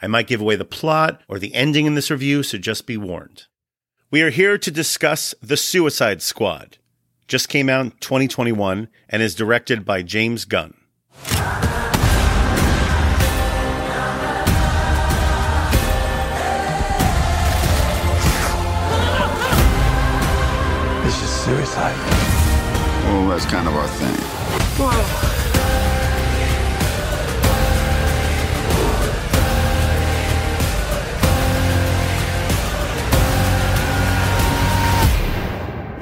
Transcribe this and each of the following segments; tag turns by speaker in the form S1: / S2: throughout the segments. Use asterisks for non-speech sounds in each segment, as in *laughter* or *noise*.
S1: I might give away the plot or the ending in this review, so just be warned. We are here to discuss The Suicide Squad. Just came out in 2021 and is directed by James Gunn.
S2: This is suicide.
S3: Well, that's kind of our thing.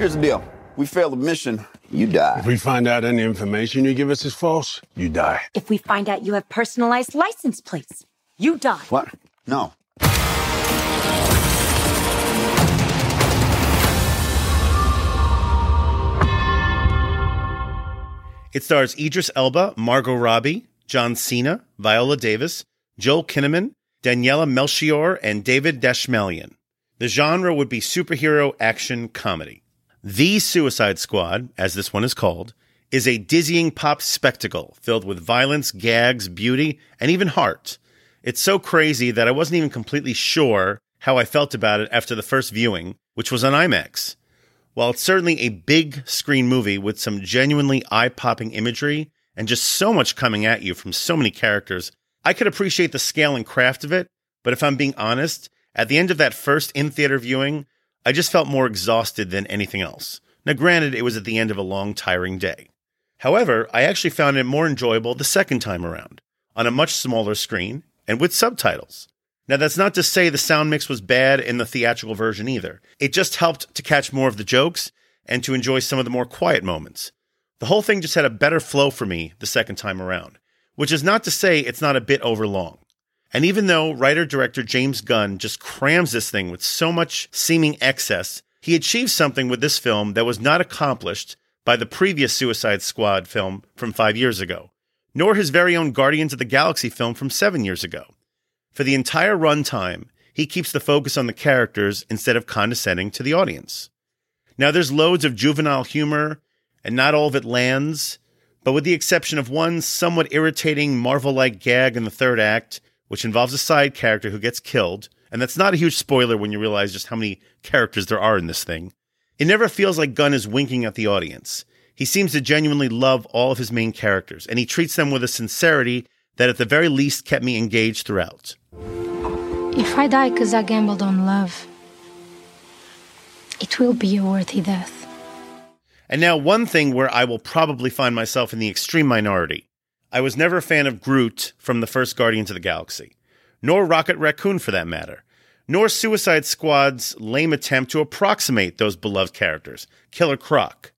S3: Here's the deal. We fail the mission, you die.
S2: If we find out any information you give us is false, you die.
S4: If we find out you have personalized license plates, you die.
S3: What? No.
S1: It stars Idris Elba, Margot Robbie, John Cena, Viola Davis, Joel Kinnaman, Daniela Melchior, and David Dastmalchian. The genre would be superhero action comedy. The Suicide Squad, as this one is called, is a dizzying pop spectacle filled with violence, gags, beauty, and even heart. It's so crazy that I wasn't even completely sure how I felt about it after the first viewing, which was on IMAX. While it's certainly a big screen movie with some genuinely eye popping imagery and just so much coming at you from so many characters, I could appreciate the scale and craft of it. But if I'm being honest, at the end of that first in theater viewing, I just felt more exhausted than anything else. Now, granted, it was at the end of a long, tiring day. However, I actually found it more enjoyable the second time around, on a much smaller screen and with subtitles. Now, that's not to say the sound mix was bad in the theatrical version either. It just helped to catch more of the jokes and to enjoy some of the more quiet moments. The whole thing just had a better flow for me the second time around, which is not to say it's not a bit overlong. And even though writer director James Gunn just crams this thing with so much seeming excess, he achieved something with this film that was not accomplished by the previous Suicide Squad film from five years ago, nor his very own Guardians of the Galaxy film from seven years ago. For the entire runtime, he keeps the focus on the characters instead of condescending to the audience. Now, there's loads of juvenile humor, and not all of it lands, but with the exception of one somewhat irritating Marvel like gag in the third act, which involves a side character who gets killed, and that's not a huge spoiler when you realize just how many characters there are in this thing. It never feels like Gunn is winking at the audience. He seems to genuinely love all of his main characters, and he treats them with a sincerity that at the very least kept me engaged throughout.
S5: If I die because I gambled on love, it will be a worthy death.
S1: And now, one thing where I will probably find myself in the extreme minority. I was never a fan of Groot from the first Guardians of the Galaxy, nor Rocket Raccoon for that matter, nor Suicide Squad's lame attempt to approximate those beloved characters, Killer Croc.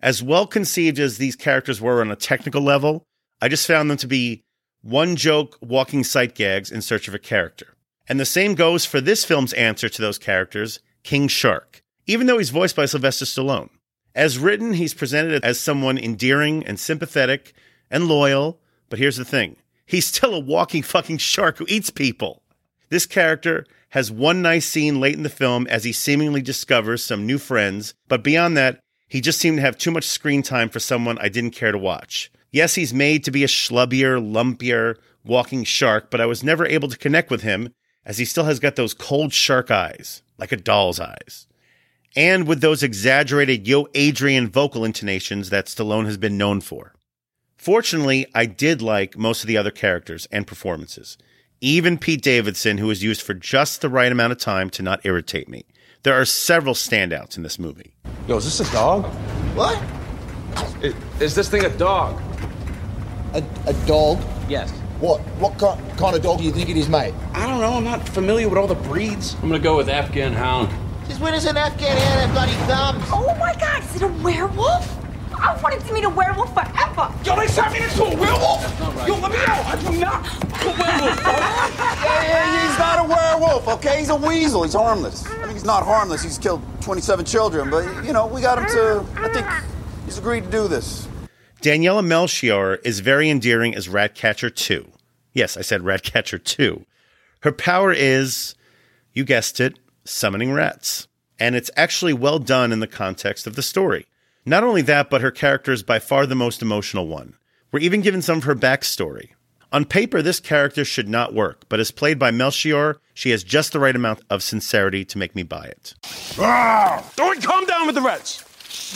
S1: As well conceived as these characters were on a technical level, I just found them to be one joke walking sight gags in search of a character. And the same goes for this film's answer to those characters, King Shark, even though he's voiced by Sylvester Stallone. As written, he's presented as someone endearing and sympathetic and loyal, but here's the thing he's still a walking fucking shark who eats people. This character has one nice scene late in the film as he seemingly discovers some new friends, but beyond that, he just seemed to have too much screen time for someone I didn't care to watch. Yes, he's made to be a schlubbier, lumpier, walking shark, but I was never able to connect with him as he still has got those cold shark eyes, like a doll's eyes. And with those exaggerated Yo Adrian vocal intonations that Stallone has been known for. Fortunately, I did like most of the other characters and performances. Even Pete Davidson, who was used for just the right amount of time to not irritate me. There are several standouts in this movie.
S6: Yo, is this a dog?
S7: What?
S6: Is this thing a dog?
S7: A, a dog?
S6: Yes.
S7: What? What kind, kind of dog do you think it is, mate?
S6: I don't know. I'm not familiar with all the breeds.
S8: I'm gonna go with Afghan Hound.
S7: Since when is an Afghan hound have bloody thumbs?
S4: Oh my god, is it a werewolf? I wanted to meet a werewolf forever.
S6: Yo, they turned me into a werewolf? Yo, let me out. I do not a werewolf, *laughs* bro.
S3: Yeah, yeah, he's not a werewolf, okay? He's a weasel. He's harmless. I mean, he's not harmless. He's killed 27 children, but, you know, we got him to. I think he's agreed to do this.
S1: Daniela Melchior is very endearing as Ratcatcher 2. Yes, I said Ratcatcher 2. Her power is, you guessed it, summoning rats. And it's actually well done in the context of the story. Not only that, but her character is by far the most emotional one. We're even given some of her backstory. On paper, this character should not work, but as played by Melchior, she has just the right amount of sincerity to make me buy it.
S2: Ah! Don't calm down with the rats.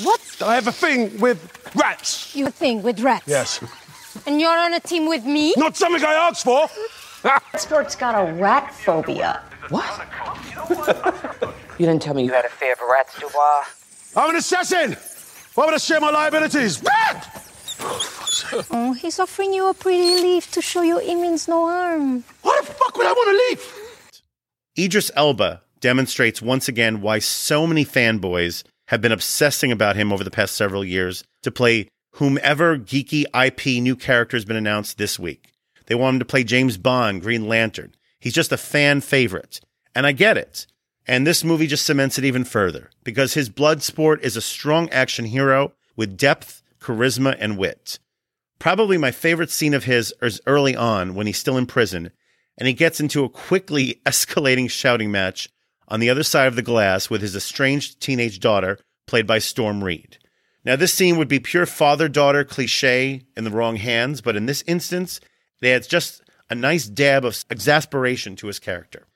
S5: What?
S2: I have a thing with rats.
S5: You a thing with rats?
S2: Yes.
S5: And you're on a team with me?
S2: Not something I asked for. *laughs*
S8: Sport's got a rat phobia. What? *laughs*
S9: you didn't tell me you had a fear of rats, Dubois.
S2: I'm an assassin. Why would I share my liabilities? What?
S5: Oh, he's offering you a pretty leaf to show you he means no harm.
S2: Why the fuck would I want a leaf?
S1: Idris Elba demonstrates once again why so many fanboys have been obsessing about him over the past several years to play whomever geeky IP new character has been announced this week. They want him to play James Bond, Green Lantern. He's just a fan favorite. And I get it. And this movie just cements it even further because his Bloodsport is a strong action hero with depth, charisma, and wit. Probably my favorite scene of his is early on when he's still in prison and he gets into a quickly *laughs* escalating shouting match on the other side of the glass with his estranged teenage daughter, played by Storm Reed. Now, this scene would be pure father daughter cliche in the wrong hands, but in this instance, they had just a nice dab of exasperation to his character.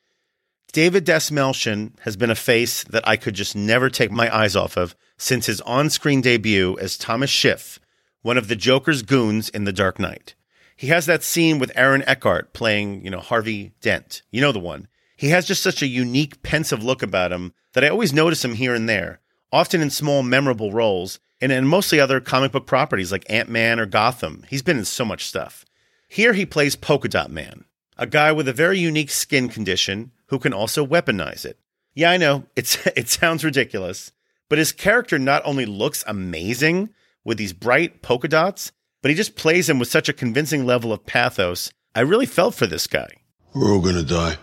S1: David Dastmalchian has been a face that I could just never take my eyes off of since his on screen debut as Thomas Schiff, one of the Joker's goons in The Dark Knight. He has that scene with Aaron Eckhart playing, you know, Harvey Dent. You know the one. He has just such a unique, pensive look about him that I always notice him here and there, often in small, memorable roles, and in mostly other comic book properties like Ant Man or Gotham. He's been in so much stuff. Here he plays Polka Dot Man, a guy with a very unique skin condition who can also weaponize it. Yeah, I know, it's, *laughs* it sounds ridiculous, but his character not only looks amazing with these bright polka dots, but he just plays him with such a convincing level of pathos. I really felt for this guy.
S2: We're all gonna die.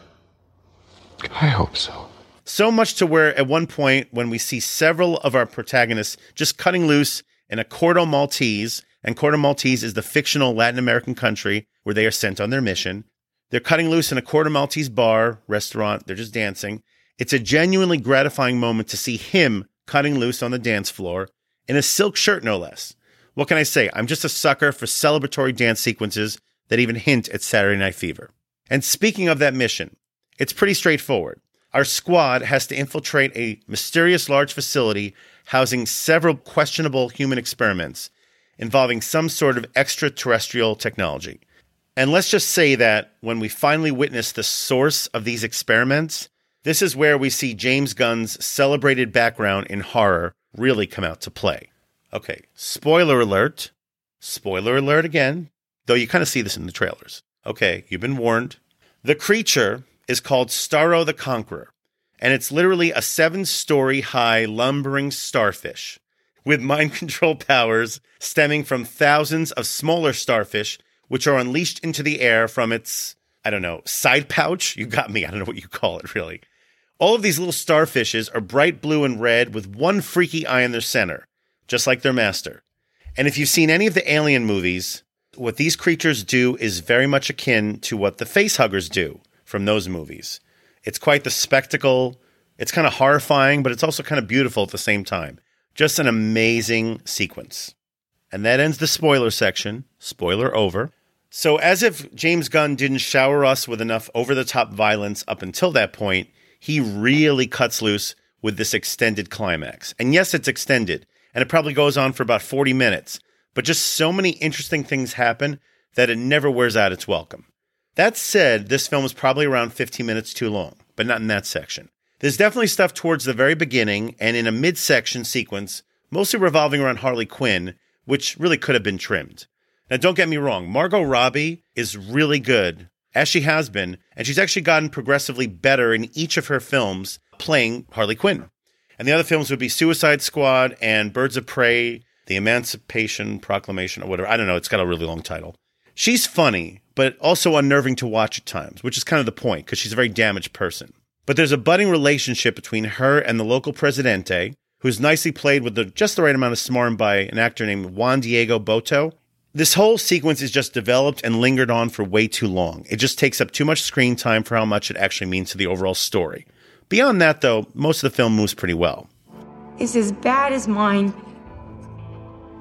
S6: I hope so.
S1: So much to where at one point, when we see several of our protagonists just cutting loose in a Corto Maltese, and Corto Maltese is the fictional Latin American country where they are sent on their mission. They're cutting loose in a Corto Maltese bar, restaurant, they're just dancing. It's a genuinely gratifying moment to see him cutting loose on the dance floor in a silk shirt, no less. What can I say? I'm just a sucker for celebratory dance sequences that even hint at Saturday Night Fever. And speaking of that mission, it's pretty straightforward. Our squad has to infiltrate a mysterious large facility housing several questionable human experiments involving some sort of extraterrestrial technology. And let's just say that when we finally witness the source of these experiments, this is where we see James Gunn's celebrated background in horror really come out to play. Okay, spoiler alert. Spoiler alert again, though you kind of see this in the trailers. Okay, you've been warned. The creature is called Starro the Conqueror, and it's literally a seven story high lumbering starfish with mind *laughs* control powers stemming from thousands of smaller starfish, which are unleashed into the air from its, I don't know, side pouch. You got me. I don't know what you call it, really. All of these little starfishes are bright blue and red with one freaky eye in their center, just like their master. And if you've seen any of the alien movies, what these creatures do is very much akin to what the facehuggers do from those movies. It's quite the spectacle. It's kind of horrifying, but it's also kind of beautiful at the same time. Just an amazing sequence. And that ends the spoiler section. Spoiler over. So, as if James Gunn didn't shower us with enough over the top violence up until that point, he really cuts loose with this extended climax. And yes, it's extended, and it probably goes on for about 40 minutes, but just so many interesting things happen that it never wears out its welcome. That said, this film is probably around 15 minutes too long, but not in that section. There's definitely stuff towards the very beginning and in a midsection sequence, mostly revolving around Harley Quinn, which really could have been trimmed. Now, don't get me wrong, Margot Robbie is really good, as she has been, and she's actually gotten progressively better in each of her films playing Harley Quinn. And the other films would be Suicide Squad and Birds of Prey, The Emancipation Proclamation or whatever. I don't know. It's got a really long title. She's funny, but also unnerving to watch at times, which is kind of the point because she's a very damaged person. But there's a budding relationship between her and the local presidente, who's nicely played with the, just the right amount of smarm by an actor named Juan Diego Boto. This whole sequence is just developed and lingered on for way too long. It just takes up too much screen time for how much it actually means to the overall story. Beyond that, though, most of the film moves pretty well.
S10: Is as bad as mine.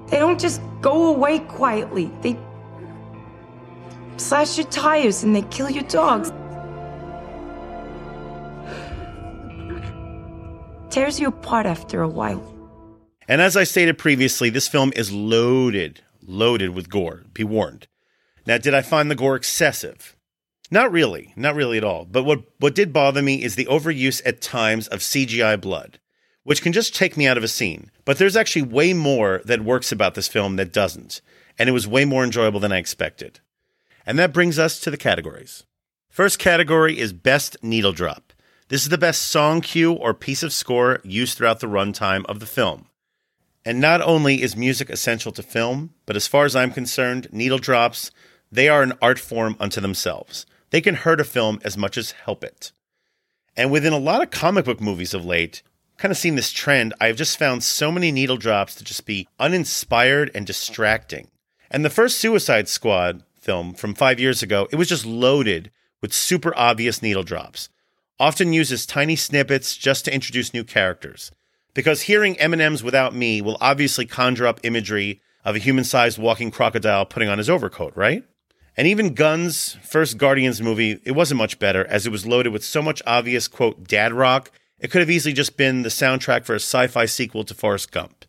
S10: They don't just go away quietly. They slash your tires and they kill your dogs. Tears you apart after a while.
S1: And as I stated previously, this film is loaded, loaded with gore. Be warned. Now, did I find the gore excessive? Not really, not really at all. But what, what did bother me is the overuse at times of CGI blood, which can just take me out of a scene. But there's actually way more that works about this film that doesn't. And it was way more enjoyable than I expected. And that brings us to the categories. First category is Best Needle Drop. This is the best song cue or piece of score used throughout the runtime of the film. And not only is music essential to film, but as far as I'm concerned, needle drops, they are an art form unto themselves. They can hurt a film as much as help it. And within a lot of comic book movies of late, kind of seen this trend, I've just found so many needle drops to just be uninspired and distracting. And the first Suicide Squad film from five years ago, it was just loaded with super obvious needle drops, often used as tiny snippets just to introduce new characters. Because hearing Eminem's Without Me will obviously conjure up imagery of a human-sized walking crocodile putting on his overcoat, right? And even Gunn's first Guardians movie, it wasn't much better as it was loaded with so much obvious, quote, dad rock, it could have easily just been the soundtrack for a sci fi sequel to Forrest Gump.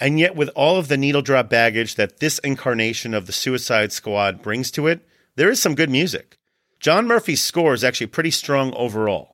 S1: And yet, with all of the needle drop baggage that this incarnation of the Suicide Squad brings to it, there is some good music. John Murphy's score is actually pretty strong overall.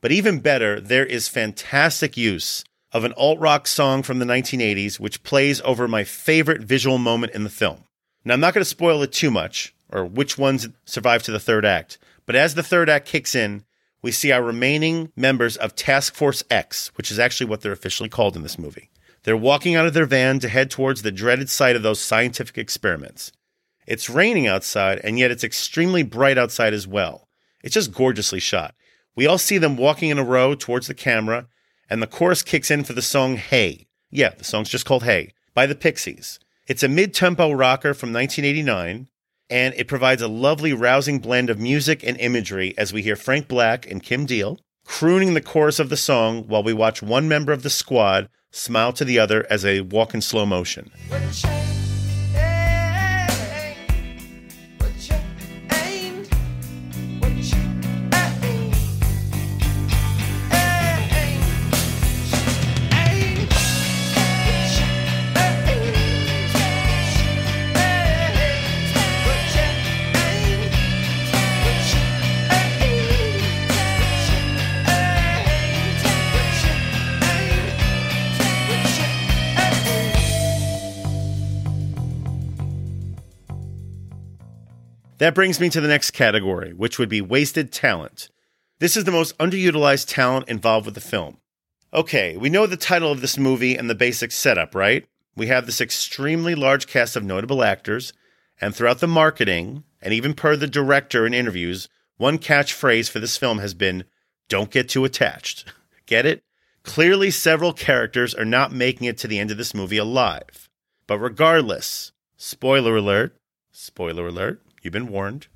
S1: But even better, there is fantastic use of an alt rock song from the 1980s, which plays over my favorite visual moment in the film. Now, I'm not going to spoil it too much, or which ones survive to the third act, but as the third act kicks in, we see our remaining members of Task Force X, which is actually what they're officially called in this movie. They're walking out of their van to head towards the dreaded site of those scientific experiments. It's raining outside, and yet it's extremely bright outside as well. It's just gorgeously shot. We all see them walking in a row towards the camera, and the chorus kicks in for the song Hey. Yeah, the song's just called Hey by the Pixies. It's a mid tempo rocker from 1989, and it provides a lovely, rousing blend of music and imagery as we hear Frank Black and Kim Deal crooning the chorus of the song while we watch one member of the squad smile to the other as they walk in slow motion. That brings me to the next category, which would be wasted talent. This is the most underutilized talent involved with the film. Okay, we know the title of this movie and the basic setup, right? We have this extremely large cast of notable actors, and throughout the marketing, and even per the director in interviews, one catchphrase for this film has been don't get too attached. *laughs* Get it? Clearly, several characters are not making it to the end of this movie alive. But regardless, spoiler alert, spoiler alert, you've been warned.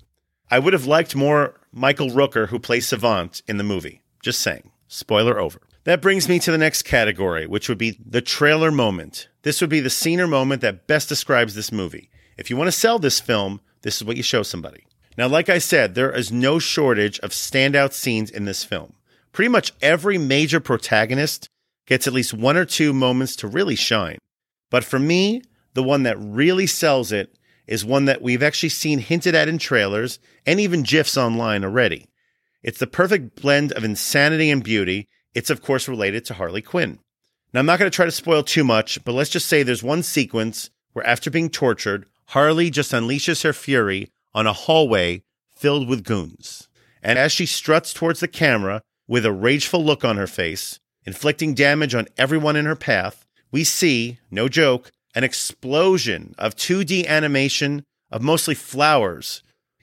S1: I would have liked more Michael Rooker, who plays Savant, in the movie. Just saying. Spoiler over. That brings me to the next category, which would be the trailer moment. This would be the scene or moment that best describes this movie. If you want to sell this film, this is what you show somebody. Now, like I said, there is no shortage of standout scenes in this film. Pretty much every major protagonist gets at least one or two moments to really shine. But for me, the one that really sells it is one that we've actually seen hinted at in trailers and even GIFs online already. It's the perfect blend of insanity and beauty. It's, of course, related to Harley Quinn. Now, I'm not going to try to spoil too much, but let's just say there's one sequence where, after being tortured, Harley just unleashes her fury on a hallway filled with goons. And as she struts towards the camera with a rageful look on her face, inflicting damage on everyone in her path, we see, no joke, an explosion of 2D animation of mostly flowers.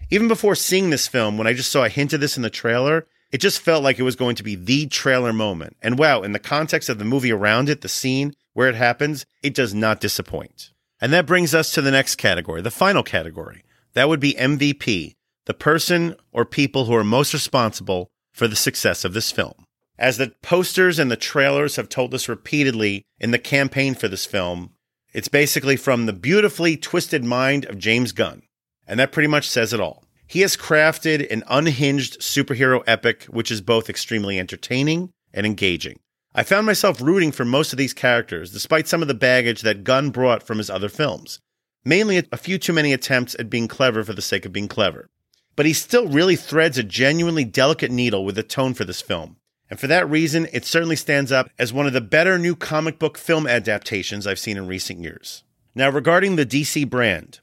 S1: Even before seeing this film, when I just saw a hint of this in the trailer, it just felt like it was going to be the trailer moment. And wow, in the context of the movie around it, the scene where it happens, it does not disappoint. And that brings us to the next category, the final category. That would be MVP, the person or people who are most responsible for the success of this film. As the posters and the trailers have told us repeatedly in the campaign for this film, it's basically from the beautifully twisted mind of James Gunn. And that pretty much says it all. He has crafted an unhinged superhero epic, which is both extremely entertaining and engaging. I found myself rooting for most of these characters, despite some of the baggage that Gunn brought from his other films. Mainly a few too many attempts at being clever for the sake of being clever. But he still really threads a genuinely delicate needle with the tone for this film. And for that reason, it certainly stands up as one of the better new comic book film adaptations I've seen in recent years. Now, regarding the DC brand,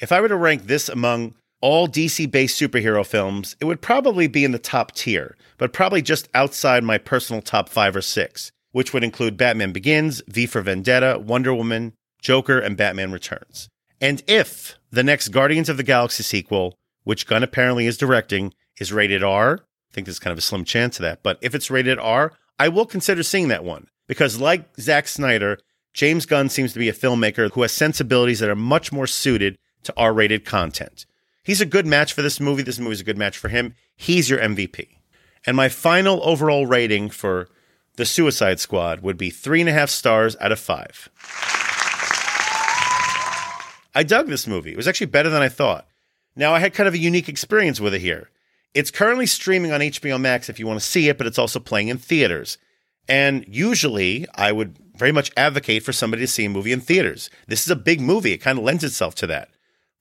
S1: if I were to rank this among all DC based superhero films, it would probably be in the top tier, but probably just outside my personal top five or six, which would include Batman Begins, V for Vendetta, Wonder Woman, Joker, and Batman Returns. And if the next Guardians of the Galaxy sequel, which Gunn apparently is directing, is rated R, think there's kind of a slim chance of that, but if it's rated R, I will consider seeing that one. Because like Zack Snyder, James Gunn seems to be a filmmaker who has sensibilities that are much more suited to R rated content. He's a good match for this movie. This movie's a good match for him. He's your MVP. And my final overall rating for The Suicide Squad would be three and a half stars out of five. I dug this movie. It was actually better than I thought. Now, I had kind of a unique experience with it here. It's currently streaming on HBO Max if you want to see it, but it's also playing in theaters. And usually, I would very much advocate for somebody to see a movie in theaters. This is a big movie, it kind of lends itself to that.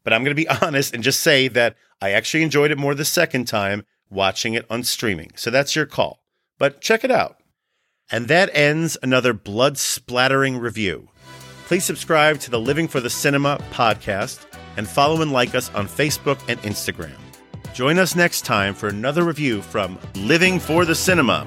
S1: But I'm going to be *laughs* honest and just say that I actually enjoyed it more the second time watching it on streaming. So that's your call. But check it out. And that ends another blood splattering review. Please subscribe to the Living for the Cinema podcast and follow and like us on Facebook and Instagram. Join us next time for another review from Living for the Cinema.